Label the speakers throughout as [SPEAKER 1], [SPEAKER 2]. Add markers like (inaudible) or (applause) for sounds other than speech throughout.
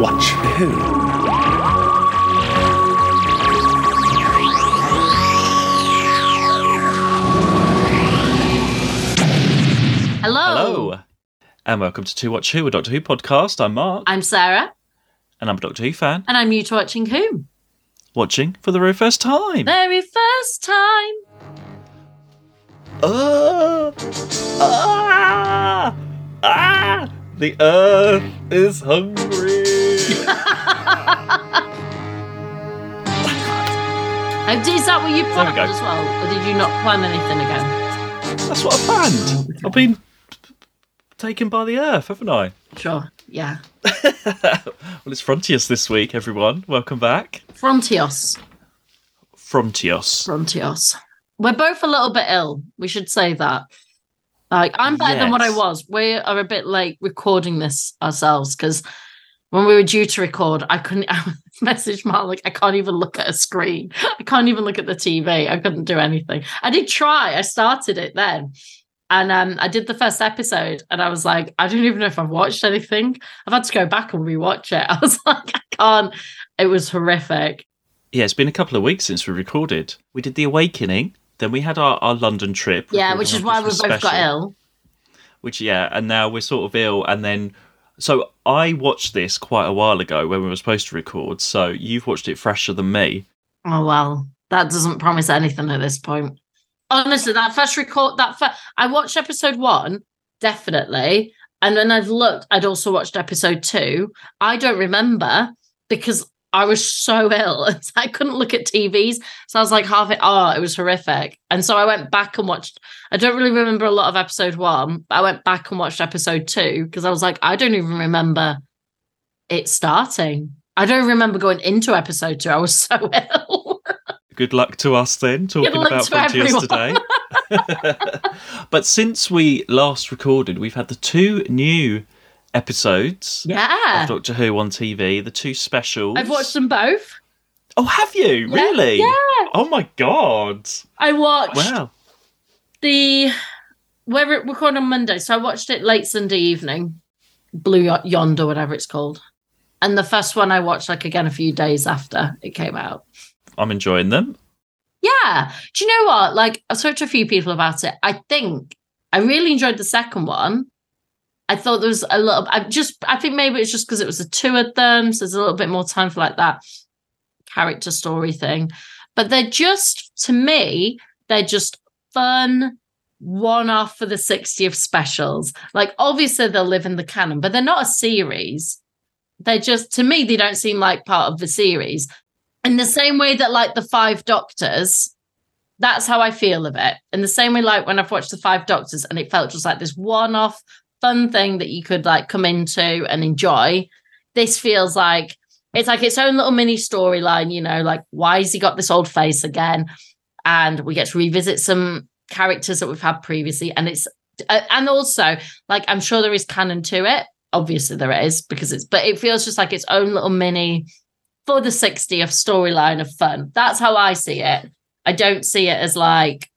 [SPEAKER 1] Watch Who.
[SPEAKER 2] Hello.
[SPEAKER 3] Hello, and welcome to Two Watch Who, a Doctor Who podcast. I'm Mark,
[SPEAKER 2] I'm Sarah,
[SPEAKER 3] and I'm a Doctor Who fan,
[SPEAKER 2] and I'm new to watching Who.
[SPEAKER 3] watching for the very first time.
[SPEAKER 2] Very first time.
[SPEAKER 3] Ah, ah, ah, the Earth is hungry. (laughs)
[SPEAKER 2] Is that what you planned as well, or did you not plan anything again?
[SPEAKER 3] That's what I planned. I've been taken by the Earth, haven't I?
[SPEAKER 2] Sure. Yeah. (laughs)
[SPEAKER 3] Well, it's Frontios this week, everyone. Welcome back.
[SPEAKER 2] Frontios.
[SPEAKER 3] Frontios.
[SPEAKER 2] Frontios. We're both a little bit ill. We should say that. Like, I'm better than what I was. We are a bit late recording this ourselves because when we were due to record, I couldn't (laughs) I messaged Mark like I can't even look at a screen. I can't even look at the TV. I couldn't do anything. I did try. I started it then. And um, I did the first episode and I was like, I don't even know if I've watched anything. I've had to go back and rewatch it. (laughs) I was like, I can't. It was horrific.
[SPEAKER 3] Yeah, it's been a couple of weeks since we recorded. We did The Awakening, then we had our, our London trip.
[SPEAKER 2] Yeah, which is why we both
[SPEAKER 3] Christmas
[SPEAKER 2] got ill.
[SPEAKER 3] which yeah and now we're sort of ill and then so i watched this quite a while ago when we were supposed to record so you've watched it fresher than me
[SPEAKER 2] Oh well, that doesn't promise anything at this point. Honestly, that first record, that fir- I watched episode one definitely, and then I've looked. I'd also watched episode two. I don't remember because I was so ill, (laughs) I couldn't look at TVs. So I was like half it. Oh, it was horrific. And so I went back and watched. I don't really remember a lot of episode one, but I went back and watched episode two because I was like, I don't even remember it starting. I don't remember going into episode two. I was so (laughs) ill.
[SPEAKER 3] good luck to us then talking about
[SPEAKER 2] Frontios
[SPEAKER 3] today (laughs) but since we last recorded we've had the two new episodes
[SPEAKER 2] yeah.
[SPEAKER 3] of doctor who on tv the two specials
[SPEAKER 2] I've watched them both.
[SPEAKER 3] oh have you
[SPEAKER 2] Yeah,
[SPEAKER 3] really
[SPEAKER 2] Yeah.
[SPEAKER 3] oh my god
[SPEAKER 2] I watched
[SPEAKER 3] wow
[SPEAKER 2] the we're recording on Monday, so I watched it late Sunday evening. Blue Yonder, whatever it's called. And the first one I watched like again a few days after it came out.
[SPEAKER 3] i'm enjoying them
[SPEAKER 2] Yeah. Do you know what? Like I've talked to a few people about it. I think I really enjoyed the second one. I thought there was a little I just I think maybe it's just because it was a two of them. So there's a little bit more time for like that character story thing. But they're just to me, they're just fun one off for the 60th specials. Like obviously they'll live in the canon, but they're not a series. They're just to me, they don't seem like part of the series in the same way that like the five doctors that's how i feel of it in the same way like when i've watched the five doctors and it felt just like this one-off fun thing that you could like come into and enjoy this feels like it's like its own little mini storyline you know like why has he got this old face again and we get to revisit some characters that we've had previously and it's uh, and also like i'm sure there is canon to it obviously there is because it's but it feels just like its own little mini for the 60th storyline of fun. That's how I see it. I don't see it as like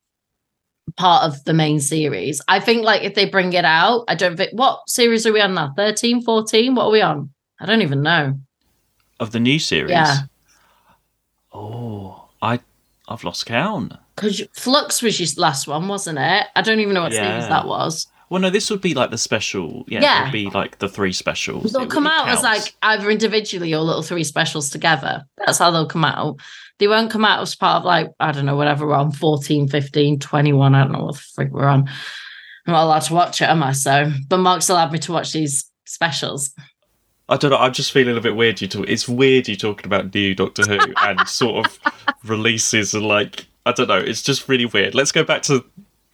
[SPEAKER 2] part of the main series. I think like if they bring it out, I don't think what series are we on now? 13, 14? What are we on? I don't even know.
[SPEAKER 3] of the new series
[SPEAKER 2] Yeah.
[SPEAKER 3] oh i i've lost count
[SPEAKER 2] Because Flux was your last one, wasn't it? I don't even know what series that was.
[SPEAKER 3] Well, no, this would be like the special. Yeah,
[SPEAKER 2] Yeah.
[SPEAKER 3] it would be like the three specials.
[SPEAKER 2] They'll
[SPEAKER 3] It
[SPEAKER 2] come
[SPEAKER 3] really
[SPEAKER 2] out as like either individually or little three specials together. That's how they'll come out. They won't come out as part of like, I don't know, whatever we're on 14, 15, 21. I don't know what the freak we're on. I'm not allowed to watch it, am I? So, but Mark's allowed me to watch these specials.
[SPEAKER 3] I don't know. I'm just feeling a bit weird. You talk. It's weird you talking about new Doctor Who and (laughs) sort of releases and like I don't know. It's just really weird. Let's go back to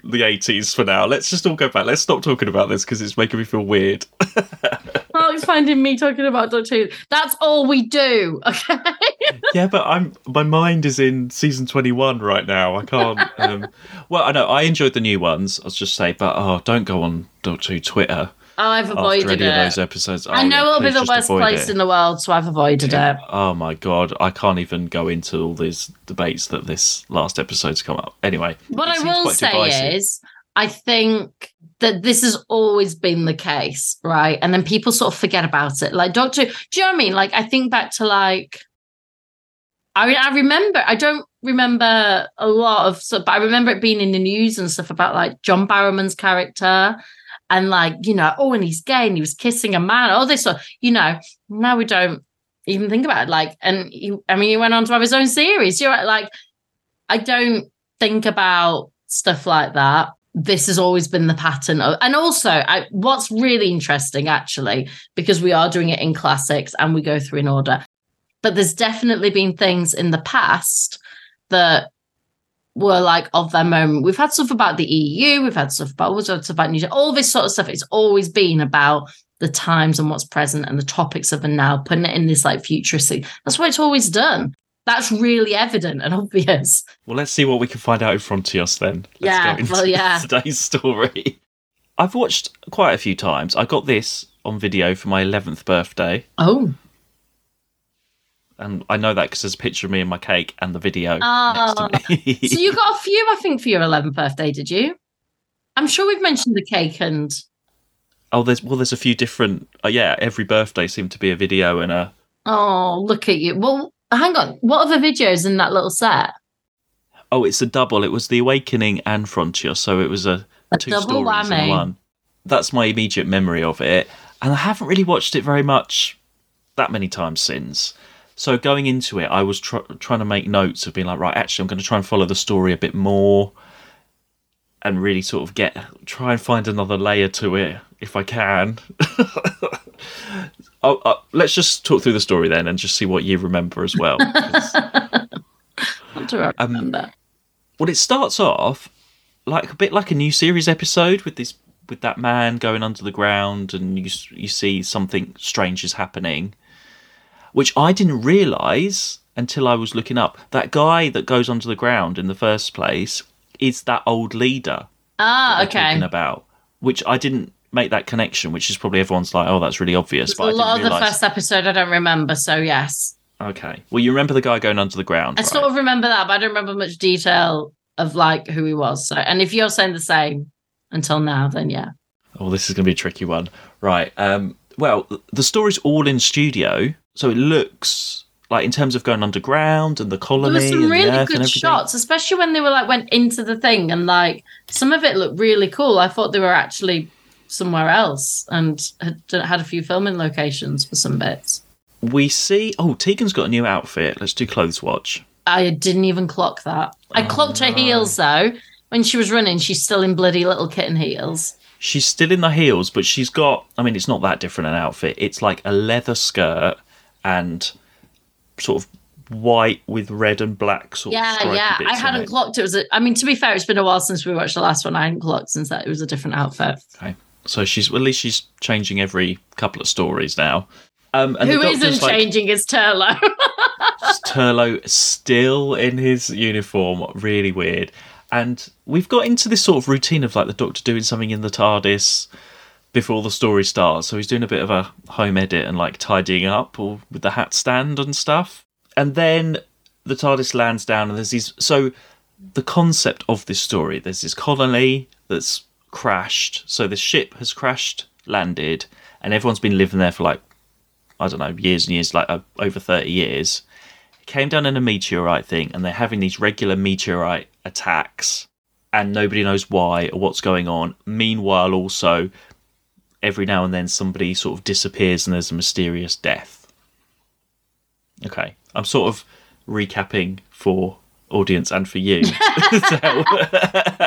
[SPEAKER 3] the 80s for now. Let's just all go back. Let's stop talking about this because it's making me feel weird. (laughs)
[SPEAKER 2] Mark's finding me talking about Doctor Who. That's all we do. Okay. (laughs)
[SPEAKER 3] yeah, but I'm my mind is in season 21 right now. I can't. Um, well, I know I enjoyed the new ones. I'll just say, but oh, don't go on Doctor Who Twitter
[SPEAKER 2] Oh, I've
[SPEAKER 3] after
[SPEAKER 2] avoided
[SPEAKER 3] any of
[SPEAKER 2] it.
[SPEAKER 3] those episodes.
[SPEAKER 2] I
[SPEAKER 3] Oh,
[SPEAKER 2] know
[SPEAKER 3] yeah,
[SPEAKER 2] it'll be the worst place
[SPEAKER 3] it.
[SPEAKER 2] in the world, so I've avoided it.
[SPEAKER 3] Oh my god, I can't even go into all these debates that this last episode's come up. Anyway,
[SPEAKER 2] What I will say
[SPEAKER 3] divisive.
[SPEAKER 2] is, I think that this has always been the case, right? And then people sort of forget about it. Like Doctor, do you know what I mean? Like I think back to like I I remember, I don't remember a lot of stuff, but I remember it being in the news and stuff about like John Barrowman's character and like, you know, oh, and he's gay and he was kissing a man, all this sort, you know, now we don't even think about it. Like, and he, I mean, he went on to have his own series. You're like, I don't think about stuff like that. This has always been the pattern. Of, and also, I, what's really interesting, actually, because we are doing it in classics and we go through in order, but there's definitely been things in the past that were like of their moment. We've had stuff about the EU, we've had stuff about stuff about New Zealand, all this sort of stuff. It's always been about the times and what's present and the topics of the now, putting it in this like futuristic. That's what it's always done. That's really evident and obvious.
[SPEAKER 3] Well, let's see what we can find out in Frontios then. Let's
[SPEAKER 2] Yeah,
[SPEAKER 3] go into
[SPEAKER 2] well, yeah. (laughs)
[SPEAKER 3] today's story. I've watched quite a few times. I got this on video for my 11th birthday.
[SPEAKER 2] Oh,
[SPEAKER 3] And I know that because there's a picture of me and my cake and the video next to me.
[SPEAKER 2] so you got a few, I think, for your 11th birthday, did you? I'm sure we've mentioned the cake and
[SPEAKER 3] oh, there's well, there's a few different. Uh, yeah, every birthday seemed to be a video and a.
[SPEAKER 2] oh, look at you. Well, hang on. What other videos in that little set?
[SPEAKER 3] Oh, it's a double. It was The Awakening and Frontios, so it was a,
[SPEAKER 2] A
[SPEAKER 3] two
[SPEAKER 2] double
[SPEAKER 3] stories
[SPEAKER 2] whammy.
[SPEAKER 3] in one. That's my immediate memory of it, and I haven't really watched it very much that many times since. So going into it, I was tr- trying to make notes of being like, right, actually, I'm going to try and follow the story a bit more, and really sort of get try and find another layer to it if I can. (laughs) oh, uh, let's just talk through the story then, and just see what you remember as well.
[SPEAKER 2] What do I
[SPEAKER 3] Um,
[SPEAKER 2] remember?
[SPEAKER 3] well, it starts off like a bit like a new series episode with this with that man going under the ground, and you you see something strange is happening, which I didn't realize until I was looking up. That guy that goes under the ground in the first place is that old leader
[SPEAKER 2] ah, okay.
[SPEAKER 3] talking about, which I didn't make that connection. Which is probably everyone's like, oh, that's really obvious, but
[SPEAKER 2] a
[SPEAKER 3] I
[SPEAKER 2] lot of
[SPEAKER 3] didn't
[SPEAKER 2] the
[SPEAKER 3] realize.
[SPEAKER 2] first episode I don't remember, so yes.
[SPEAKER 3] Okay, well, you remember the guy going under the ground,
[SPEAKER 2] I
[SPEAKER 3] right?
[SPEAKER 2] sort of remember that, but I don't remember much detail of like who he was. So and if you're saying the same until now, then yeah.
[SPEAKER 3] Oh, this is going to be a tricky one. Right. Um, well, the story's all in studio, so it looks like in terms of going underground and the
[SPEAKER 2] There
[SPEAKER 3] colony
[SPEAKER 2] were some
[SPEAKER 3] and the
[SPEAKER 2] really
[SPEAKER 3] earth and
[SPEAKER 2] good
[SPEAKER 3] everything.
[SPEAKER 2] shots, especially when they were like went into the thing and like some of it looked really cool. I thought they were actually somewhere else and had had a few filming locations for some bits.
[SPEAKER 3] We see. Oh, Tegan's got a new outfit. Let's do clothes watch.
[SPEAKER 2] I didn't even clock that. I clocked her heels though. When she was running, she's still in bloody little kitten heels.
[SPEAKER 3] She's still in the heels, but she's got. I mean, it's not that different an outfit. It's like a leather skirt and sort of white with red and black sort of
[SPEAKER 2] Yeah, yeah. I hadn't
[SPEAKER 3] it.
[SPEAKER 2] clocked it was. A, I mean, to be fair, it's been a while since we watched the last one. I hadn't clocked since that it was a different outfit.
[SPEAKER 3] Okay. So she's well, at least she's changing every couple of stories now. Um, and
[SPEAKER 2] Who
[SPEAKER 3] the
[SPEAKER 2] isn't
[SPEAKER 3] like,
[SPEAKER 2] changing is Turlough. (laughs)
[SPEAKER 3] Turlough still in his uniform, really weird. And we've got into this sort of routine of like the Doctor doing something in the TARDIS before the story starts. So he's doing a bit of a home edit and like tidying up or with the hat stand and stuff. And then the TARDIS lands down and there's these. So the concept of this story there's this colony that's crashed. So the ship has crashed, landed, and everyone's been living there for like, I don't know, years and years, like uh, over 30 years came down in a meteorite thing and they're having these regular meteorite attacks and nobody knows why or what's going on. Meanwhile, also, every now and then somebody sort of disappears and there's a mysterious death. Okay, I'm sort of recapping for audience and for you. (laughs) (laughs)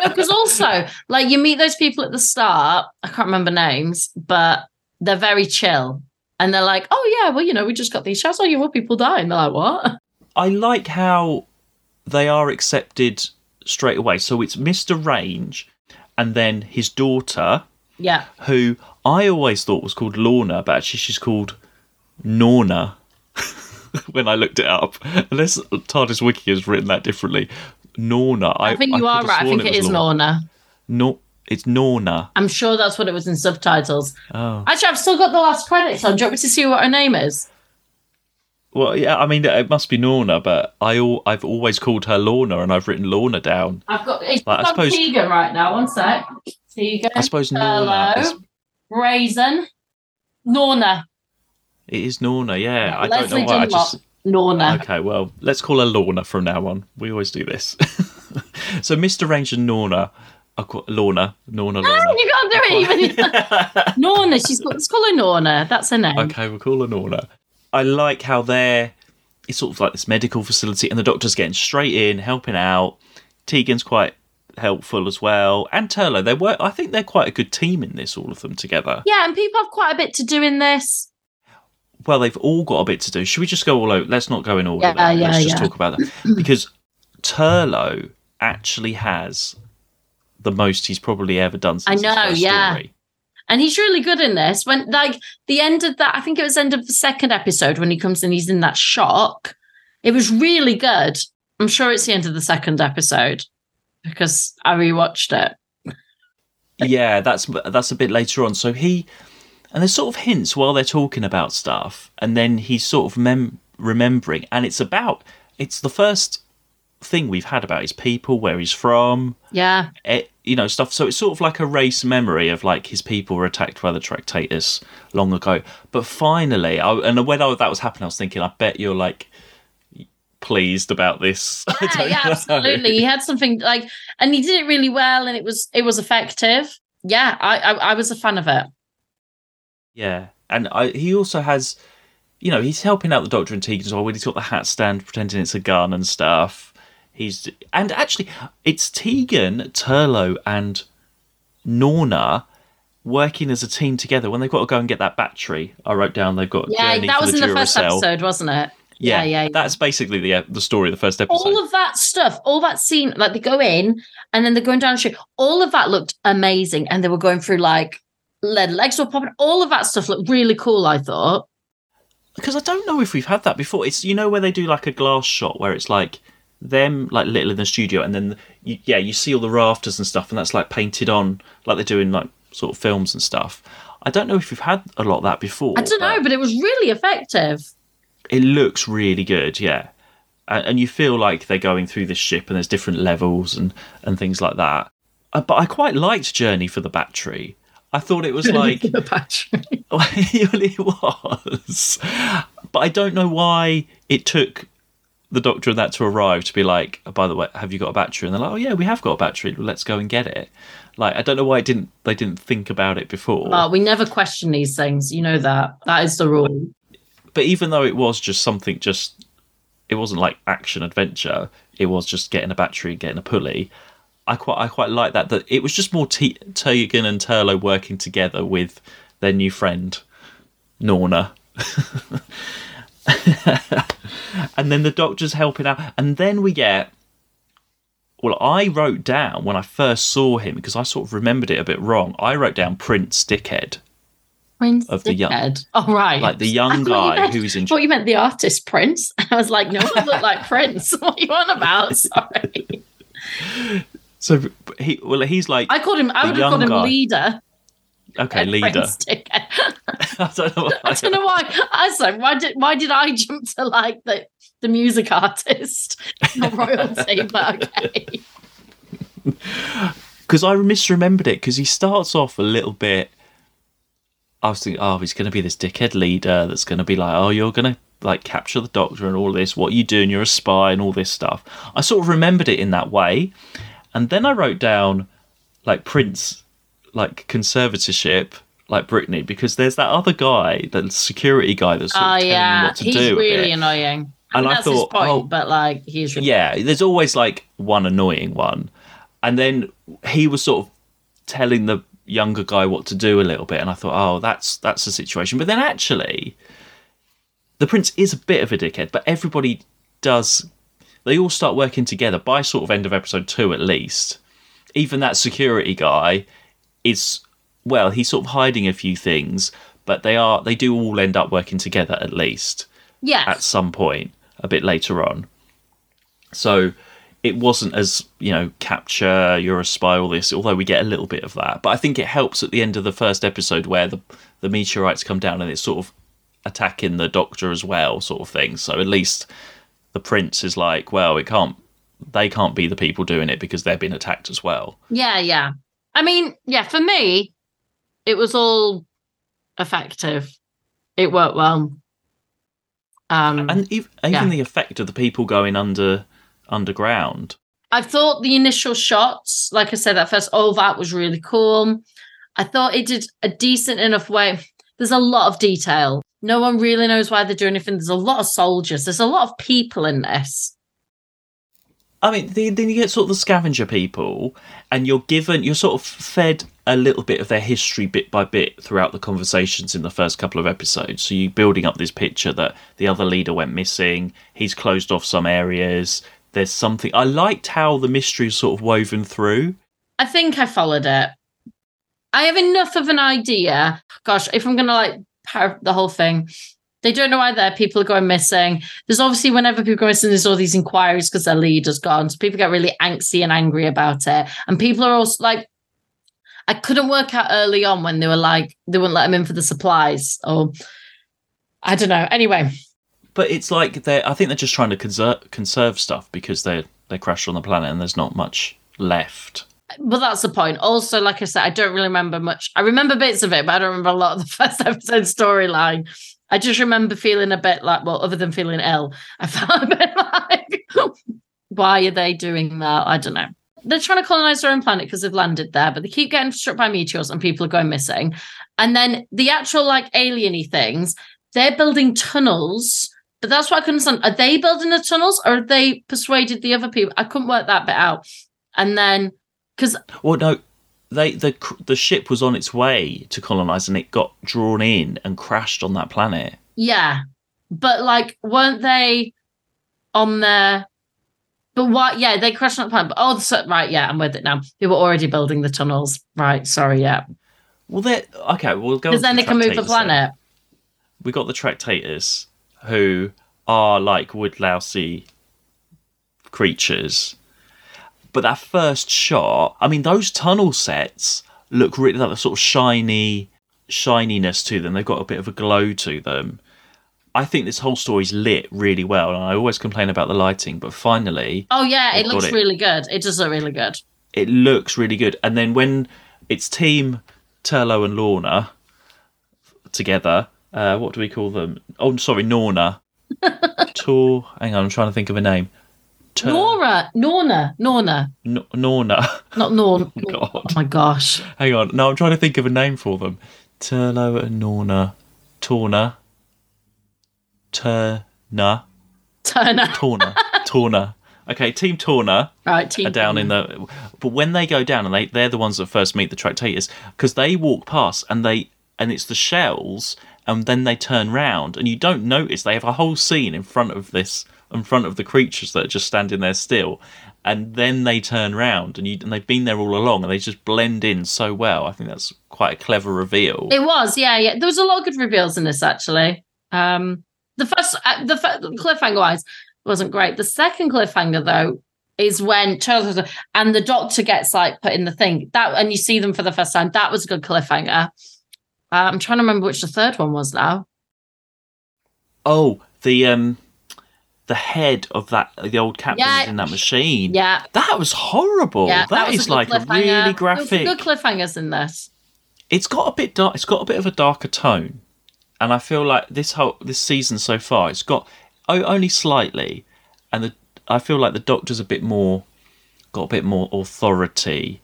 [SPEAKER 2] Because also, like, you meet those people at the start. I can't remember names, but they're very chill. And they're like, oh, yeah, well, you know, we just got these shots. Oh, you want people dying? They're like, what?
[SPEAKER 3] I like how they are accepted straight away. So it's Mr. Range and then his daughter,
[SPEAKER 2] Yeah.
[SPEAKER 3] who I always thought was called Lorna, but actually she's called Norna (laughs) when I looked it up. Unless TARDIS Wiki has written that differently. Norna.
[SPEAKER 2] I, think you are right. I think it
[SPEAKER 3] was
[SPEAKER 2] is Lorna.
[SPEAKER 3] No, it's Norna.
[SPEAKER 2] I'm sure that's what it was in subtitles.
[SPEAKER 3] Oh.
[SPEAKER 2] Actually, I've still got the last credits on. Do you want me to see what her name is?
[SPEAKER 3] Well, yeah, I mean, it must be Norna, but I al- I've always called her Lorna, and I've written Lorna down.
[SPEAKER 2] I've got it's
[SPEAKER 3] Like, I suppose-
[SPEAKER 2] Tegan right now. One sec. Tegan.
[SPEAKER 3] I suppose Lorna is,
[SPEAKER 2] Raisin. Norna.
[SPEAKER 3] It is Norna, Yeah, I
[SPEAKER 2] Leslie
[SPEAKER 3] don't know why. I just
[SPEAKER 2] Norna.
[SPEAKER 3] okay. Well, let's call her Lorna from now on. We always do this. (laughs) so, Mr. Range and Lorna, I call Lorna, Lorna, ah, Lorna.
[SPEAKER 2] You can't do it even. (laughs) Norna. She's got, let's call her Norna. That's her name.
[SPEAKER 3] Okay, we'll call her Norna. I like how they're it's sort of like this medical facility, and the doctor's getting straight in, helping out. Tegan's quite helpful as well, and Turlough. They work. I think they're quite a good team in this, all of them together.
[SPEAKER 2] Yeah, and people have quite a bit to do in this.
[SPEAKER 3] Well, they've all got a bit to do. Should we just go all over? Let's not go in order.
[SPEAKER 2] Yeah,
[SPEAKER 3] then.
[SPEAKER 2] yeah,
[SPEAKER 3] Let's just
[SPEAKER 2] yeah.
[SPEAKER 3] talk about that (clears throat) because Turlough actually has the most he's probably ever done since
[SPEAKER 2] I know, yeah.
[SPEAKER 3] story.
[SPEAKER 2] And he's really good in this. When like the end of that, I think it was end of the second episode when he comes in, he's in that shock. It was really good. I'm sure it's the end of the second episode because I rewatched it.
[SPEAKER 3] yeah, that's that's a bit later on. So he and there's sort of hints while they're talking about stuff, and then he's sort of mem- remembering, and it's about it's the first thing we've had about his people, where he's from,
[SPEAKER 2] Yeah.
[SPEAKER 3] it, you know, stuff. So it's sort of like a race memory of like his people were attacked by the Tractators long ago. But finally, I, and when I, that was happening, I was thinking, I bet you're like pleased about this. (laughs)
[SPEAKER 2] Yeah, yeah, absolutely. He had something like, and he did it really well, and it was it was effective. Yeah, I I, I was a fan of it.
[SPEAKER 3] Yeah, and I, he also has, you know, he's helping out the Doctor and Tegan as well. When he's got the hat stand, pretending it's a gun and stuff. He's and actually, it's Tegan, Turlough, and Norna working as a team together when they've got to go and get that battery. I wrote down they've got
[SPEAKER 2] Yeah, that was
[SPEAKER 3] the
[SPEAKER 2] in the first episode, wasn't it?
[SPEAKER 3] Yeah,
[SPEAKER 2] yeah, yeah.
[SPEAKER 3] That's basically the uh, the story of the first episode.
[SPEAKER 2] all of that stuff, all that scene, like they go in and then they're going down the street, all of that looked amazing. And they were going through like lead legs were popping, all of that stuff looked really cool, I thought.
[SPEAKER 3] because I don't know if we've had that before. It's you know where they do like a glass shot where it's like them like little in the studio, and then you, yeah, you see all the rafters and stuff, and that's like painted on like they do in like sort of films and stuff. I don't know if we've had a lot of that before.
[SPEAKER 2] I don't know, but it was really effective.
[SPEAKER 3] it looks really good, yeah. And, and you feel like they're going through this ship, and there's different levels and and things like that. Uh, but I quite liked Journey for the Battery. I thought it was (laughs) like
[SPEAKER 2] the battery. (laughs)
[SPEAKER 3] it really was. But I don't know why it took the doctor and that to arrive to be like, oh, by the way, have you got a battery? And they're like, oh yeah, we have got a battery. Let's go and get it. Like, I don't know why it didn't. They didn't think about it before.
[SPEAKER 2] Well, we never question these things. You know that. That is the rule.
[SPEAKER 3] but even though it was just something, just it wasn't like action adventure. It was just getting a battery, and getting a pulley. I quite, I quite like that. That it was just more T- Tegan and Turlough working together with their new friend Norna. (laughs) and then the doctor's helping out, and then we get. Well, I wrote down when I first saw him because I sort of remembered it a bit wrong. I wrote down Prince Dickhead,
[SPEAKER 2] Prince
[SPEAKER 3] Of the young-
[SPEAKER 2] Oh, right.
[SPEAKER 3] like the young
[SPEAKER 2] you
[SPEAKER 3] guy
[SPEAKER 2] meant-
[SPEAKER 3] who's in.
[SPEAKER 2] I thought you meant the artist Prince. (laughs) I was like, no one looked like Prince. (laughs) What are you on about? Sorry.
[SPEAKER 3] So he, well, he's like
[SPEAKER 2] I called him, I would have called him
[SPEAKER 3] guy.
[SPEAKER 2] leader.
[SPEAKER 3] okay, leader. (laughs) (laughs) I don't know. Why.
[SPEAKER 2] I don't know why. I was like, why did why did I jump to like the the music artist, (laughs) not royalty? but okay.
[SPEAKER 3] because I misremembered it because he starts off a little bit. I was thinking, oh, he's going to be this dickhead leader that's going to be like, oh, you're going to like capture the doctor and all this. What are you doing? You're a spy and all this stuff. I sort of remembered it in that way, and then I wrote down like Prince, like conservatorship, like Britney, because there's that other guy, the security guy that's sort of
[SPEAKER 2] Oh
[SPEAKER 3] telling
[SPEAKER 2] yeah,
[SPEAKER 3] what to
[SPEAKER 2] he's
[SPEAKER 3] do. a
[SPEAKER 2] really annoying.
[SPEAKER 3] And I
[SPEAKER 2] that's
[SPEAKER 3] thought,
[SPEAKER 2] his point,
[SPEAKER 3] oh,
[SPEAKER 2] but like he's really
[SPEAKER 3] yeah, there's always like one annoying one. And then he was sort of telling the younger guy what to do a little bit, and I thought, oh, that's that's the situation. But then actually, the prince is a bit of a dickhead, but everybody does. They all start working together by sort of end of episode two at least. Even that security guy is well, he's sort of hiding a few things, but they are they do all end up working together at least
[SPEAKER 2] yeah.
[SPEAKER 3] at some point a bit later on. So it wasn't as, you know, capture, you're a spy, all this, although we get a little bit of that. But I think it helps at the end of the first episode where the, the meteorites come down and it's sort of attacking the doctor as well, sort of thing. So at least the prince is like, well, it can't. They can't be the people doing it because they've been attacked as well.
[SPEAKER 2] Yeah, yeah. I mean, yeah, for me, it was all effective. It worked well. Um,
[SPEAKER 3] And ev- even
[SPEAKER 2] Yeah.
[SPEAKER 3] the effect of the people going under underground.
[SPEAKER 2] I thought the initial shots, like I said at first, all that was really cool. I thought it did a decent enough way. There's a lot of detail. No one really knows why they're doing anything. There's a lot of soldiers. There's a lot of people in this.
[SPEAKER 3] I mean, the, then you get sort of the scavenger people, and you're given, you're sort of fed a little bit of their history bit by bit throughout the conversations in the first couple of episodes. So you're building up this picture that the other leader went missing, he's closed off some areas, there's something. I liked how the mystery is sort of woven through.
[SPEAKER 2] I think I followed it. I have enough of an idea. Gosh, if I'm gonna like the whole thing, they don't know why there. People are going missing. There's obviously whenever people go missing, there's all these inquiries because their leader's gone. So people get really angsty and angry about it. And people are also like, I couldn't work out early on when they were like they wouldn't let them in for the supplies or I don't know. Anyway,
[SPEAKER 3] But it's like they're, I think they're just trying to conserve, conserve stuff because they're, they crashed on the planet and there's not much left.
[SPEAKER 2] But that's the point. Also, like I said, I don't really remember much. I remember bits of it, but I don't remember a lot of the (laughs) first episode storyline. I just remember feeling a bit like, well, other than feeling ill, I (laughs) felt a bit like, why are they doing that? I don't know. They're trying to colonize their own planet because they've landed there, but they keep getting struck by meteors and people are going missing. And then the actual like alieny things, they're building tunnels. But that's what I couldn't understand. Are they building the tunnels or have they persuaded the other people? I couldn't work that bit out. And then because
[SPEAKER 3] Well, no, they the the ship was on its way to colonize and it got drawn in and crashed on that planet.
[SPEAKER 2] Yeah, but like, weren't they on there? But what? Yeah, they crashed on the planet. But oh, so, right. Yeah, I'm with it now. They were already building the tunnels. Right. Sorry. Yeah,
[SPEAKER 3] Well, they okay. We'll go.
[SPEAKER 2] because then they can move the
[SPEAKER 3] Tractators then.
[SPEAKER 2] planet.
[SPEAKER 3] We got the tractators who are like woodlousey creatures, but that first shot. I mean, those tunnel sets look really like the sort of shiny shininess to them. They've got a bit of a glow to them. I think this whole story's lit really well, and I always complain about the lighting, but finally,
[SPEAKER 2] Oh yeah, it looks
[SPEAKER 3] it.
[SPEAKER 2] really good. It does look really good.
[SPEAKER 3] it looks really good. And then when it's team Turlough and Lorna together, uh, what do we call them? Oh, sorry, Norna. (laughs) Tor. Hang on, I'm trying to think of a name. Tur-
[SPEAKER 2] Nora, Norna, Norna,
[SPEAKER 3] N- Norna. (laughs)
[SPEAKER 2] not Norn. (laughs)
[SPEAKER 3] Oh, God.
[SPEAKER 2] Oh my gosh,
[SPEAKER 3] Hang on. No, I'm trying to think of a name for them. Turlough and Norna. Torna. Turna.
[SPEAKER 2] Turner.
[SPEAKER 3] Torna. (laughs) Torna. Okay, Team Torna.
[SPEAKER 2] Right, team
[SPEAKER 3] are down in the but when they go down and they they're the ones that first meet the tractators because they walk past and they and it's the shells and then they turn round and you don't notice they have a whole scene in front of this in front of the creatures that are just standing there still and then they turn round and you and they've been there all along and they just blend in so well i think that's quite a clever reveal
[SPEAKER 2] It was, yeah, yeah. There was a lot of good reveals in this actually. Um, the first, uh, the fir- cliffhanger wise wasn't great. The second cliffhanger though is when Charles and the doctor gets like put in the thing that, and you see them for the first time. That was a good cliffhanger. Uh, I'm trying to remember which the third one was now.
[SPEAKER 3] oh the um the head of that the old captain
[SPEAKER 2] Yeah.
[SPEAKER 3] in that machine
[SPEAKER 2] Yeah,
[SPEAKER 3] that was horrible
[SPEAKER 2] yeah.
[SPEAKER 3] that
[SPEAKER 2] was
[SPEAKER 3] is
[SPEAKER 2] good
[SPEAKER 3] like a really graphic
[SPEAKER 2] Good cliffhangers in this.
[SPEAKER 3] it's got a bit dark. It's got a bit of a darker tone, and I feel like this whole this season so far, it's got oh, only slightly, and the I feel like the Doctor's a bit more got a bit more authority,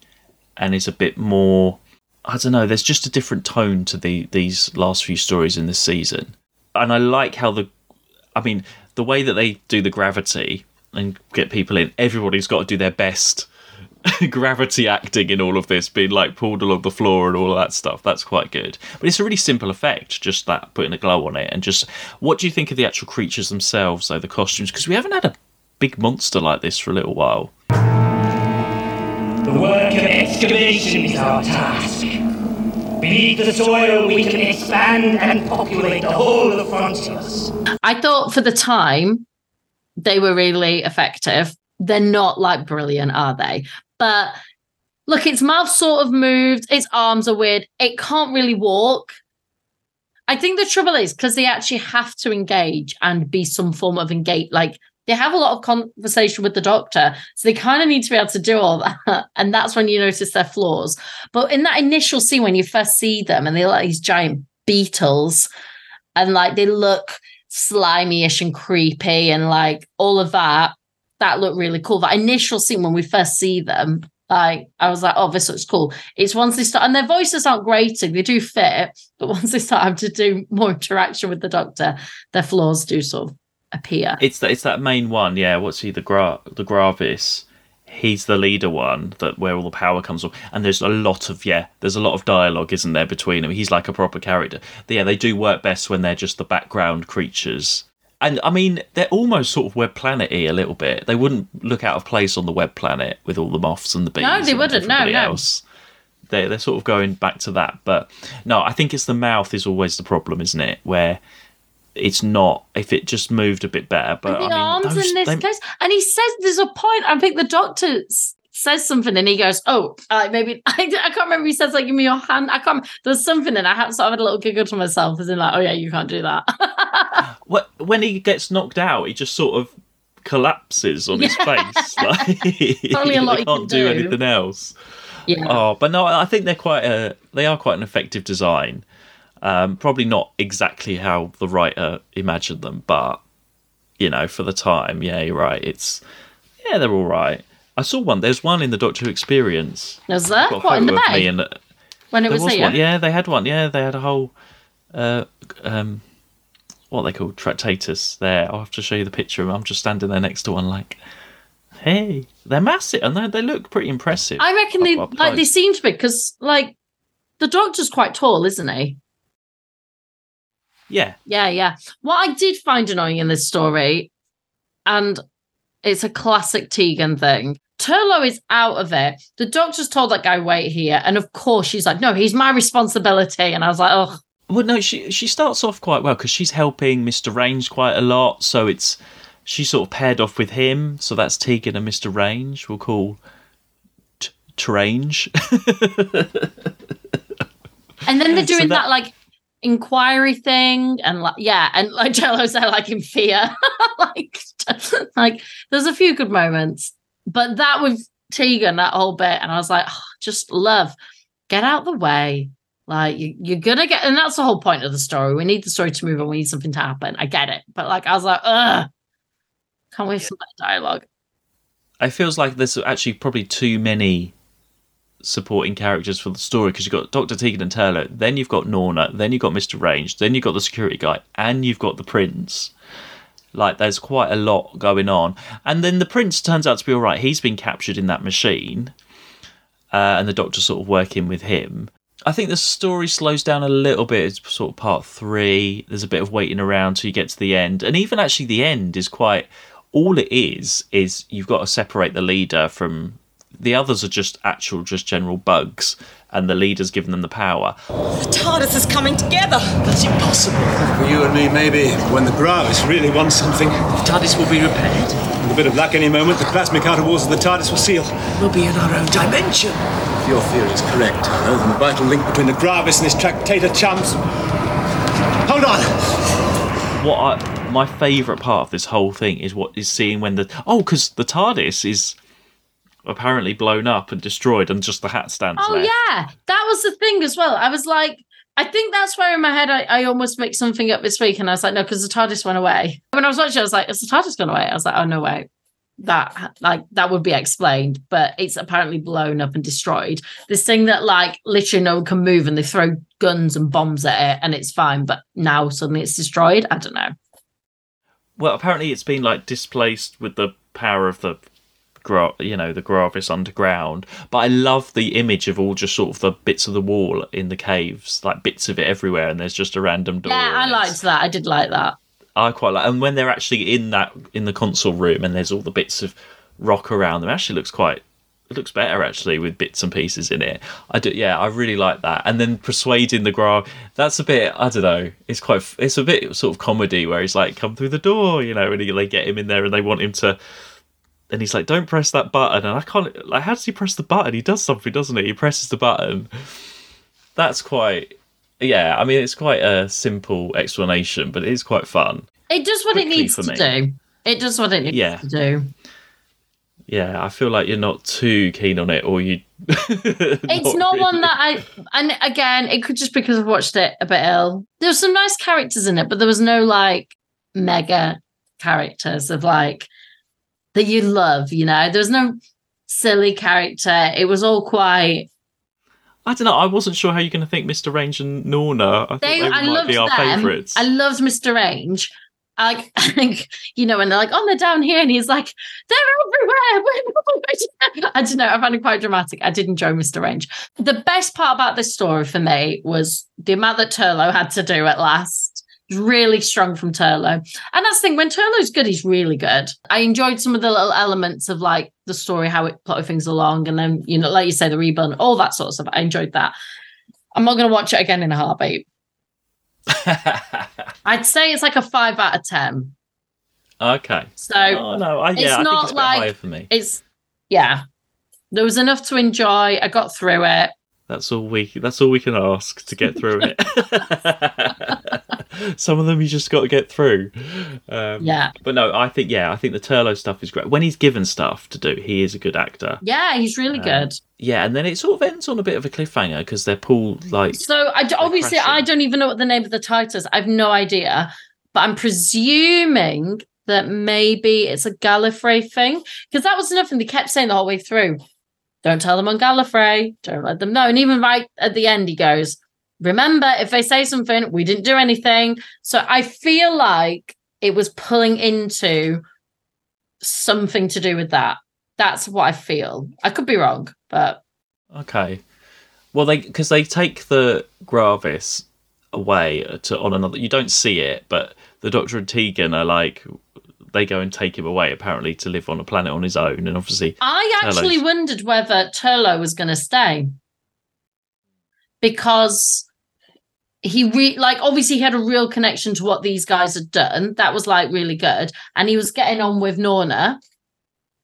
[SPEAKER 3] and is a bit more. I don't know. There's just a different tone to the these last few stories in this season, and I like how the. I mean, the way that they do the gravity and get people in. Everybody's got to do their best (laughs) gravity acting in all of this, being like pulled along the floor and all that stuff. That's quite good. But it's a really simple effect, just that putting a glow on it. And just what do you think of the actual creatures themselves, though, the costumes? Because we haven't had a big monster like this for a little while.
[SPEAKER 1] The work of excavation is our task. Beneath the soil, we can expand and populate the whole of the Frontios.
[SPEAKER 2] I thought for the time they were really effective. They're not like brilliant, are they? But look, its mouth sort of moved, its arms are weird. It can't really walk. I think the trouble is because they actually have to engage and be some form of engage. Like they have a lot of conversation with the doctor, so they kind of need to be able to do all that. (laughs) And that's when you notice their flaws. But in that initial scene when you first see them and they're like these giant beetles, and like they look slimy-ish and creepy and like all of that, that looked really cool. That initial scene when we first see them, like I was like, oh, this looks cool. It's once they start, and their voices aren't grating, they do fit, but (laughs) once they start having to do more interaction with the doctor, their flaws do sort of appear.
[SPEAKER 3] It's that it's that main one, yeah. What's he the Gra the Gravis? He's the leader one that where all the power comes from, and there's a lot of yeah, there's a lot of dialogue, isn't there, between them? He's like a proper character. Yeah, they do work best when they're just the background creatures. And I mean, they're almost sort of web planet-y a little bit. They wouldn't look out of place on the web planet with all the moths and the bees.
[SPEAKER 2] No, they wouldn't. No, no.
[SPEAKER 3] Else. They're they're sort of going back to that, but no, I think it's the mouth is always the problem, isn't it? Where it's not if it just moved a bit better. But
[SPEAKER 2] the
[SPEAKER 3] I mean,
[SPEAKER 2] arms
[SPEAKER 3] those-
[SPEAKER 2] in this
[SPEAKER 3] they-
[SPEAKER 2] case. And he says there's a point. I think the doctor says something and he goes, Oh, uh, maybe (laughs) I, I can't remember. He says, like, give me your hand. I can't. There's something, and I had sort of had a little giggle to myself, as in, like, Oh, yeah, you can't do that. (laughs)
[SPEAKER 3] Wh- when he gets knocked out, he just sort of collapses on his face. (laughs) Like
[SPEAKER 2] only a lot
[SPEAKER 3] he can't
[SPEAKER 2] can
[SPEAKER 3] do
[SPEAKER 2] do.
[SPEAKER 3] anything else.
[SPEAKER 2] yeah.
[SPEAKER 3] Oh, but no, I think they're quite a they are quite an effective design. Um, probably not exactly how the writer imagined them, but you know, for the time, yeah, you're right. It's yeah, they're all right. I saw one. There's one in the Doctor Who Experience.
[SPEAKER 2] Was there? What, in the
[SPEAKER 3] me and
[SPEAKER 2] when it was,
[SPEAKER 3] was
[SPEAKER 2] here?
[SPEAKER 3] Yeah, they had one. Yeah, they had a whole uh, um, what they call tractators there. I'll have to show you the picture. I'm just standing there next to one, like, hey, they're massive and they, they look pretty impressive.
[SPEAKER 2] I reckon they
[SPEAKER 3] Up- up
[SPEAKER 2] like they seem to be because like the doctor's quite tall, isn't he?
[SPEAKER 3] Yeah,
[SPEAKER 2] Yeah, yeah. What I did find annoying in this story, and it's a classic Tegan thing. Turlough is out of it. The doctor's told that guy wait here, and of course she's like, "No, he's my responsibility." And I was like, "Oh,
[SPEAKER 3] Well, no, she she starts off quite well because she's helping Mister Range quite a lot. So it's she's sort of paired off with him. So that's Tegan and Mister Range. We'll call t- Trange. (laughs)
[SPEAKER 2] And then they're
[SPEAKER 3] So
[SPEAKER 2] doing
[SPEAKER 3] that-
[SPEAKER 2] that, like inquiry thing, and like yeah, and (laughs) like Jello's there like in fear, (laughs) like like there's a few good moments, but that with Tegan that whole bit, and I was like, oh, just love, get out the way. Like you, you're gonna get, and that's the whole point of the story. We need the story to move on. We need something to happen. I get it, but like I was like, ugh, can't wait for better dialogue.
[SPEAKER 3] it feels like there's actually probably too many supporting characters for the story because you've got Dr. Tegan and Turlough, then you've got Norna, then you've got Mr. Range, then you've got the security guy, and you've got the prince. Like there's quite a lot going on. And then the prince turns out to be all right. He's been captured in that machine, uh, and the doctor's sort of working with him. I think the story slows down a little bit. It's sort of part three. There's a bit of waiting around till you get to the end, and even actually the end is quite. All it is is you've got to separate the leader from the others are just actual, just general bugs, and the leader's given them the power.
[SPEAKER 4] The TARDIS is coming together.
[SPEAKER 5] That's impossible.
[SPEAKER 6] For you and me, maybe, when the Gravis really wants something.
[SPEAKER 5] The TARDIS will be repaired.
[SPEAKER 6] With a bit of luck any moment, the plasmic outer walls of the TARDIS will seal.
[SPEAKER 5] We'll be in our own dimension.
[SPEAKER 6] If your theory is correct, Turner, then the vital link between the Gravis and his tractator chums. Hold on!
[SPEAKER 3] What I, my favourite part of this whole thing is what is seeing when the oh, because the TARDIS is apparently blown up and destroyed, and just the hat stands
[SPEAKER 2] Oh
[SPEAKER 3] left.
[SPEAKER 2] yeah, that was the thing as well. I was like, I think that's where in my head I, I almost make something up this week, and I was like, no, because the TARDIS went away. When I was watching, I was like, is the TARDIS gone away? I was like, oh no way. That like that would be explained, but it's apparently blown up and destroyed. This thing that like literally no one can move, and they throw guns and bombs at it, and it's fine. But now suddenly it's destroyed. I don't know.
[SPEAKER 3] Well, apparently it's been like displaced with the power of the, gra- you know, the Gravis underground. But I love the image of all just sort of the bits of the wall in the caves, like bits of it everywhere, and there's just a random door.
[SPEAKER 2] Yeah, I liked that. I did like that.
[SPEAKER 3] I quite like, and when they're actually in that in the console room, and there's all the bits of rock around them, it actually looks quite. It looks better actually with bits and pieces in it. I do, yeah, I really like that. And then persuading the Gra, that's a bit. I don't know. It's quite. It's a bit sort of comedy where he's like, "Come through the door," you know, and he, they get him in there and they want him to. And he's like, "Don't press that button." And I can't. Like, how does he press the button? He does something, doesn't he? He presses the button. That's quite yeah, I mean, it's quite a simple explanation, but it is quite fun.
[SPEAKER 2] It does what it needs to do. It does what it needs
[SPEAKER 3] Yeah.
[SPEAKER 2] to do.
[SPEAKER 3] Yeah, I feel like you're not too keen on it, or you. (laughs)
[SPEAKER 2] It's not one that I and again, it could just because I've watched it a bit ill. There were some nice characters in it, but there was no like mega characters of like that you love, you know. There was no silly character. It was all quite
[SPEAKER 3] I don't know. I wasn't sure how you're going to think Mr. Range and Norna. I
[SPEAKER 2] they,
[SPEAKER 3] they,
[SPEAKER 2] I loved them.
[SPEAKER 3] favourites.
[SPEAKER 2] I loved Mr. Range. I Like, (laughs) like, you know, when they're like, oh, they're down here, and he's like, they're everywhere. (laughs) I don't know. I found it quite dramatic. I did enjoy Mr. Range. The best part about this story for me was the amount that Turlough had to do at last. It was Really strong from Turlough. And that's the thing, when Turlough's good, he's really good. I enjoyed some of the little elements of like the story, how it plotted things along, and then, you know, like you say, the reborn, all that sort of stuff. I enjoyed that. I'm not going to watch it again in a heartbeat. (laughs) I'd say it's like a five out of 10.
[SPEAKER 3] okay.
[SPEAKER 2] So
[SPEAKER 3] Oh no, I, yeah,
[SPEAKER 2] it's
[SPEAKER 3] I think
[SPEAKER 2] not
[SPEAKER 3] it's
[SPEAKER 2] like-
[SPEAKER 3] for me.
[SPEAKER 2] it's, yeah, there was enough to enjoy. I got through it.
[SPEAKER 3] That's all we. That's all we can ask to get through it. (laughs) (laughs) Some of them you just got to get through. Um,
[SPEAKER 2] Yeah.
[SPEAKER 3] But no, I think yeah, I think the Turlough stuff is great. When he's given stuff to do, he is a good actor.
[SPEAKER 2] Yeah, he's really good.
[SPEAKER 3] Yeah, and then it sort of ends on a bit of a cliffhanger because they're pulled like
[SPEAKER 2] So I d- obviously I don't even know what the name of the title is. I've no idea, but I'm presuming that maybe it's a Gallifrey thing because that was another thing they kept saying the whole way through. Don't tell them on Gallifrey. Don't let them know. And even right at the end, he goes, "Remember, if they say something, we didn't do anything." So I feel like it was pulling into something to do with that. That's what I feel. I could be wrong, but
[SPEAKER 3] Okay. Well, they because they take the Gravis away to on another. You don't see it, but the Doctor and Tegan are like they go and take him away apparently to live on a planet on his own, and obviously
[SPEAKER 2] I actually
[SPEAKER 3] Turlough's-
[SPEAKER 2] wondered whether Turlough was going to stay because he re- like obviously he had a real connection to what these guys had done. That was like really good, and he was getting on with Norna.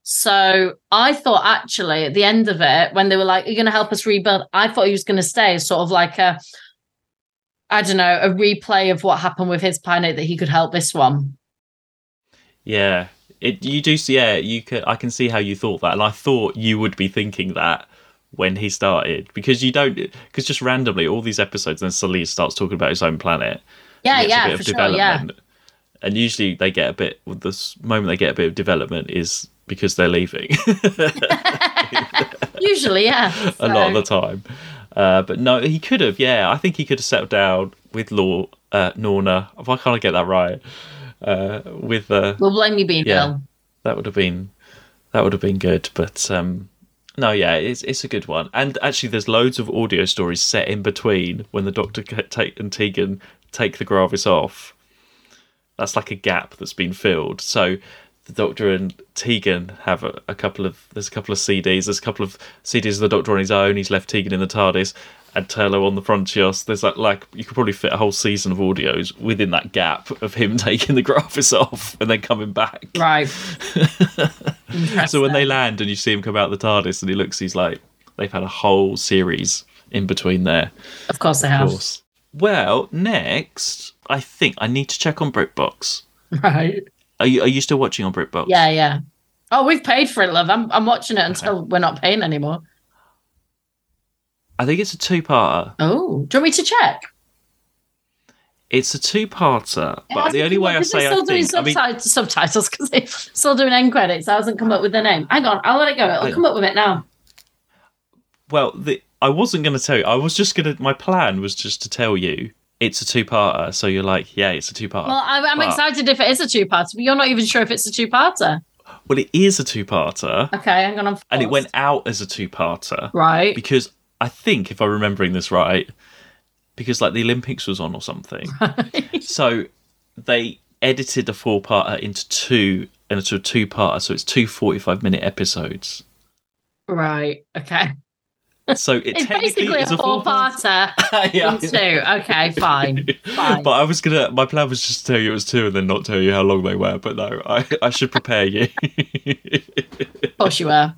[SPEAKER 2] So I thought actually at the end of it, when they were like, "You're going to help us rebuild," I thought he was going to stay, sort of like a, I don't know, a replay of what happened with his planet that he could help this one.
[SPEAKER 3] yeah, it you do see yeah you can I can see how you thought that, and I thought you would be thinking that when he started because you don't because just randomly all these episodes then suddenly starts talking about his own planet.
[SPEAKER 2] Yeah, yeah, for sure, yeah.
[SPEAKER 3] And usually they get a bit. The moment they get a bit of development is because they're leaving. (laughs)
[SPEAKER 2] Usually, yeah. (laughs)
[SPEAKER 3] a lot of the time. Uh, but no, he could have. Yeah, I think he could have settled down with Law uh, Norna. Why can't I get that right? Uh, with uh,
[SPEAKER 2] We'll blame you being
[SPEAKER 3] Yeah. that would have been that would have been good. But um, no, yeah, it's it's a good one. And actually, there's loads of audio stories set in between when the Doctor take and Tegan take the Gravis off. That's like a gap that's been filled. So the Doctor and Tegan have a, a couple of there's a couple of CDs. There's a couple of CDs of the Doctor on his own. He's left Tegan in the TARDIS. And Turlough on the Frontios. There's like, like you could probably fit a whole season of audios within that gap of him (laughs) taking the Gravis off and then coming back.
[SPEAKER 2] Right. (laughs)
[SPEAKER 3] So when they land and you see him come out the TARDIS and he looks, he's like, they've had a whole series in between there,
[SPEAKER 2] Of course they have.
[SPEAKER 3] of
[SPEAKER 2] have.
[SPEAKER 3] course. Well, next, I think I need to check on BritBox.
[SPEAKER 2] Right.
[SPEAKER 3] Are you, are you still watching on BritBox?
[SPEAKER 2] Yeah, yeah. Oh, we've paid for it, love. I'm I'm watching it until we're not paying anymore.
[SPEAKER 3] I think it's a two-parter.
[SPEAKER 2] Oh, do you want me to check?
[SPEAKER 3] It's a two-parter, but the only way I say
[SPEAKER 2] they're
[SPEAKER 3] I
[SPEAKER 2] still doing
[SPEAKER 3] think, I mean,
[SPEAKER 2] subtitles because they're (laughs) still doing end credits. I hasn't come up with the name. Hang on, I'll let it go. I'll come up with it now.
[SPEAKER 3] well, the, I wasn't going to tell you. I was just going to. My plan was just to tell you it's a two-parter. So you're like, yeah, it's a two-parter.
[SPEAKER 2] Well, I'm, I'm
[SPEAKER 3] But-
[SPEAKER 2] excited if it is a two-parter, but you're not even sure if it's a two-parter.
[SPEAKER 3] Well, it is a two-parter,
[SPEAKER 2] Okay, hang on. I'm
[SPEAKER 3] and it went out as a two-parter.
[SPEAKER 2] right.
[SPEAKER 3] because I think if I'm remembering this right, because like the Olympics was on or something, (laughs) so they edited a four-parter into two and into a two-parter, so it's two 45-minute episodes.
[SPEAKER 2] Right. Okay.
[SPEAKER 3] So it
[SPEAKER 2] It's
[SPEAKER 3] technically
[SPEAKER 2] basically a
[SPEAKER 3] is a
[SPEAKER 2] four-parter (laughs)
[SPEAKER 3] yeah.
[SPEAKER 2] two. Okay, fine. Fine.
[SPEAKER 3] But I was gonna. My plan was just to tell you it was two, and then not tell you how long they were. But no, I, I should prepare you.
[SPEAKER 2] Of course you were.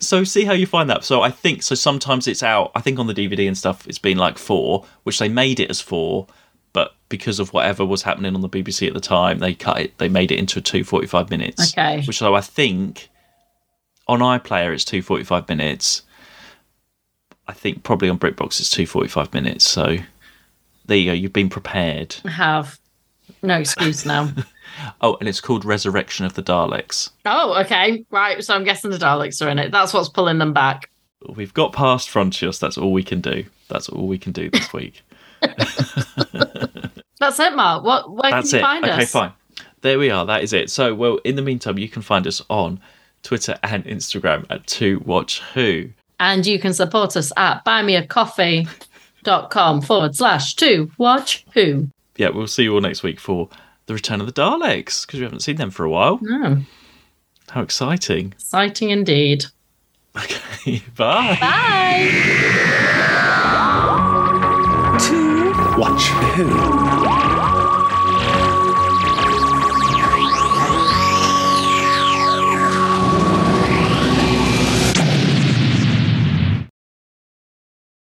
[SPEAKER 3] so see how you find that. So I think so. Sometimes it's out. I think on the DVD and stuff, it's been like four, which they made it as four, but because of whatever was happening on the BBC at the time, they cut it. They made it into two forty-five minutes.
[SPEAKER 2] Okay.
[SPEAKER 3] Which so I think on iPlayer it's two forty-five minutes. I think probably on BritBox it's two forty-five minutes. So there you go. You've been prepared.
[SPEAKER 2] I have no excuse now. (laughs)
[SPEAKER 3] Oh, and it's called Resurrection of the Daleks.
[SPEAKER 2] oh, okay. Right. So I'm guessing the Daleks are in it. That's what's pulling them back.
[SPEAKER 3] We've got past Frontios. That's all we can do. That's all we can do this (laughs) week. (laughs)
[SPEAKER 2] That's it, Mark. What where
[SPEAKER 3] That's
[SPEAKER 2] can you
[SPEAKER 3] it.
[SPEAKER 2] find
[SPEAKER 3] okay,
[SPEAKER 2] us?
[SPEAKER 3] Okay, fine. There we are. That is it. So, well, in the meantime, you can find us on Twitter and Instagram at To Watch Who.
[SPEAKER 2] And you can support us at buymeacoffee.com forward slash to watch who.
[SPEAKER 3] Yeah, we'll see you all next week for the Return of the Daleks because we haven't seen them for a while.
[SPEAKER 2] Oh,
[SPEAKER 3] How exciting!
[SPEAKER 2] exciting indeed.
[SPEAKER 3] Okay, (laughs) bye.
[SPEAKER 2] Bye.
[SPEAKER 6] To watch who?